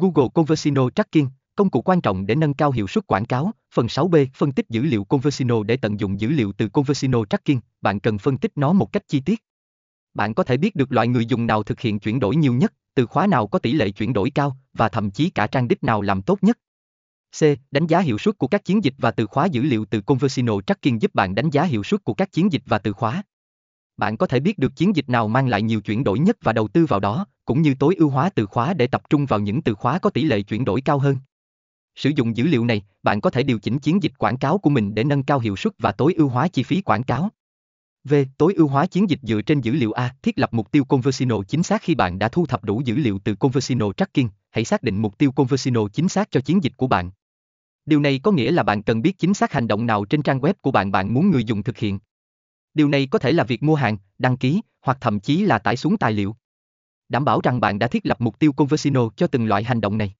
Google Conversino Tracking, công cụ quan trọng để nâng cao hiệu suất quảng cáo. Phần 6B, phân tích dữ liệu Conversino để tận dụng dữ liệu từ Conversino Tracking, bạn cần phân tích nó một cách chi tiết. Bạn có thể biết được loại người dùng nào thực hiện chuyển đổi nhiều nhất, từ khóa nào có tỷ lệ chuyển đổi cao, và thậm chí cả trang đích nào làm tốt nhất. C. Đánh giá hiệu suất của các chiến dịch và từ khóa dữ liệu từ Conversino Tracking giúp bạn đánh giá hiệu suất của các chiến dịch và từ khóa. Bạn có thể biết được chiến dịch nào mang lại nhiều chuyển đổi nhất và đầu tư vào đó, cũng như tối ưu hóa từ khóa để tập trung vào những từ khóa có tỷ lệ chuyển đổi cao hơn. Sử dụng dữ liệu này, bạn có thể điều chỉnh chiến dịch quảng cáo của mình để nâng cao hiệu suất và tối ưu hóa chi phí quảng cáo. V. Tối ưu hóa chiến dịch dựa trên dữ liệu A. Thiết lập mục tiêu Conversino chính xác khi bạn đã thu thập đủ dữ liệu từ Conversino Tracking, hãy xác định mục tiêu Conversino chính xác cho chiến dịch của bạn. Điều này có nghĩa là bạn cần biết chính xác hành động nào trên trang web của bạn bạn muốn người dùng thực hiện. Điều này có thể là việc mua hàng, đăng ký, hoặc thậm chí là tải xuống tài liệu. Đảm bảo rằng bạn đã thiết lập mục tiêu Conversino cho từng loại hành động này.